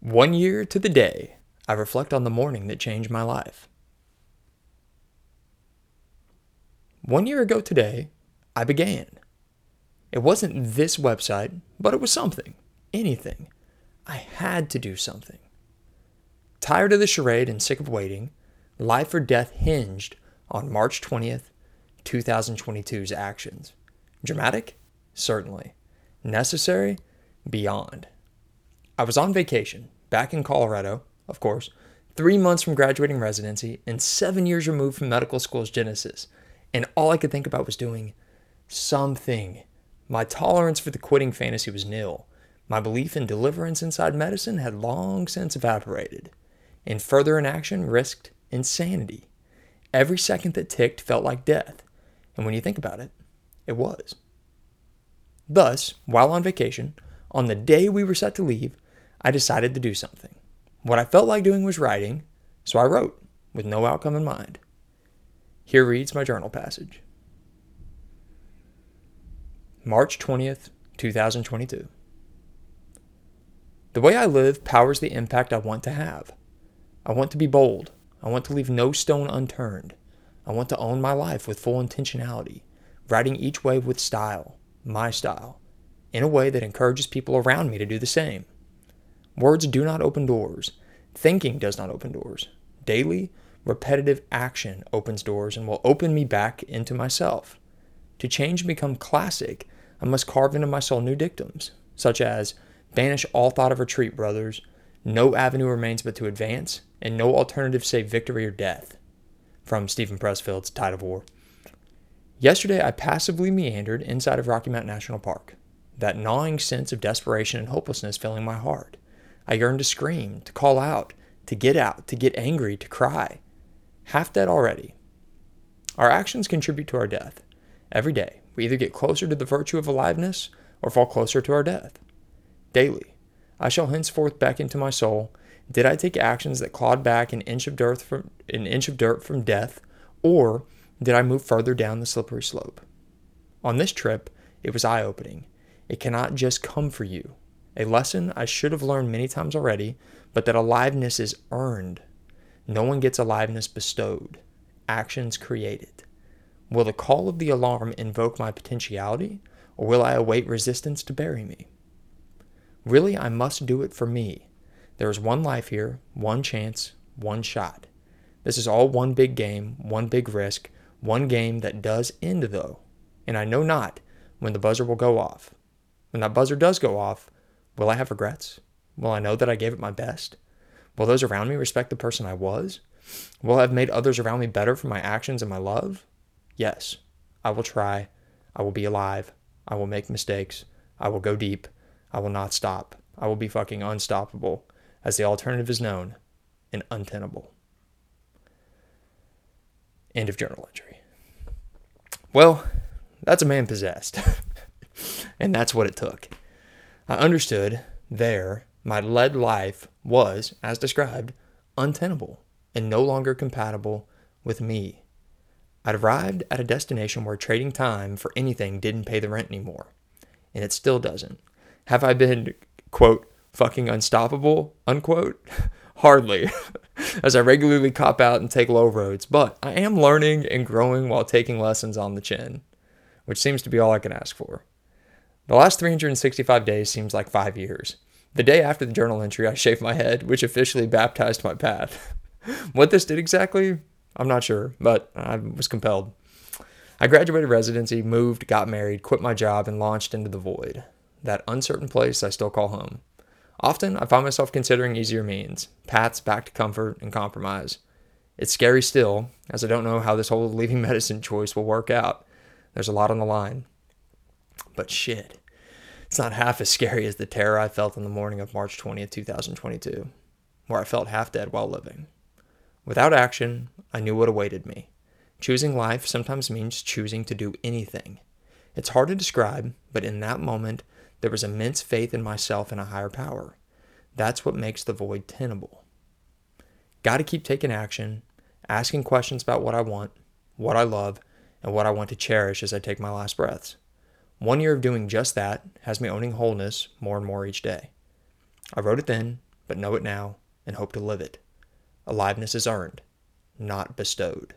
One year to the day, I reflect on the morning that changed my life. One year ago today, I began. It wasn't this website, but it was something, anything. I had to do something. Tired of the charade and sick of waiting, life or death hinged on March 20th, 2022's actions. Dramatic? Certainly. Necessary? Beyond. I was on vacation, back in Colorado, of course, three months from graduating residency, and seven years removed from medical school's genesis. And all I could think about was doing something. My tolerance for the quitting fantasy was nil. My belief in deliverance inside medicine had long since evaporated. And further inaction risked insanity. Every second that ticked felt like death. And when you think about it, it was. Thus, while on vacation, on the day we were set to leave, I decided to do something. What I felt like doing was writing, so I wrote, with no outcome in mind. Here reads my journal passage March 20th, 2022. The way I live powers the impact I want to have. I want to be bold. I want to leave no stone unturned. I want to own my life with full intentionality, writing each wave with style, my style, in a way that encourages people around me to do the same. Words do not open doors. Thinking does not open doors. Daily, repetitive action opens doors and will open me back into myself. To change and become classic, I must carve into my soul new dictums, such as banish all thought of retreat, brothers, no avenue remains but to advance, and no alternative save victory or death. From Steven Pressfield's Tide of War. Yesterday, I passively meandered inside of Rocky Mountain National Park, that gnawing sense of desperation and hopelessness filling my heart. I yearned to scream, to call out, to get out, to get angry, to cry. Half dead already. Our actions contribute to our death. Every day, we either get closer to the virtue of aliveness or fall closer to our death. Daily, I shall henceforth beckon to my soul, did I take actions that clawed back an inch of dirt from an inch of dirt from death, or did I move further down the slippery slope? On this trip, it was eye-opening. It cannot just come for you. A lesson I should have learned many times already, but that aliveness is earned. No one gets aliveness bestowed. Actions created. Will the call of the alarm invoke my potentiality, or will I await resistance to bury me? Really, I must do it for me. There is one life here, one chance, one shot. This is all one big game, one big risk, one game that does end, though. And I know not when the buzzer will go off. When that buzzer does go off, Will I have regrets? Will I know that I gave it my best? Will those around me respect the person I was? Will I have made others around me better for my actions and my love? Yes, I will try. I will be alive. I will make mistakes. I will go deep. I will not stop. I will be fucking unstoppable, as the alternative is known, and untenable. End of journal entry. Well, that's a man possessed. and that's what it took. I understood there my lead life was, as described, untenable and no longer compatible with me. I'd arrived at a destination where trading time for anything didn't pay the rent anymore, and it still doesn't. Have I been, quote, fucking unstoppable, unquote? Hardly, as I regularly cop out and take low roads, but I am learning and growing while taking lessons on the chin, which seems to be all I can ask for. The last 365 days seems like five years. The day after the journal entry, I shaved my head, which officially baptized my path. what this did exactly, I'm not sure, but I was compelled. I graduated residency, moved, got married, quit my job, and launched into the void. That uncertain place I still call home. Often, I find myself considering easier means, paths back to comfort and compromise. It's scary still, as I don't know how this whole leaving medicine choice will work out. There's a lot on the line. But shit, it's not half as scary as the terror I felt on the morning of March 20th, 2022, where I felt half dead while living. Without action, I knew what awaited me. Choosing life sometimes means choosing to do anything. It's hard to describe, but in that moment, there was immense faith in myself and a higher power. That's what makes the void tenable. Got to keep taking action, asking questions about what I want, what I love, and what I want to cherish as I take my last breaths. One year of doing just that has me owning wholeness more and more each day. I wrote it then, but know it now and hope to live it. Aliveness is earned, not bestowed.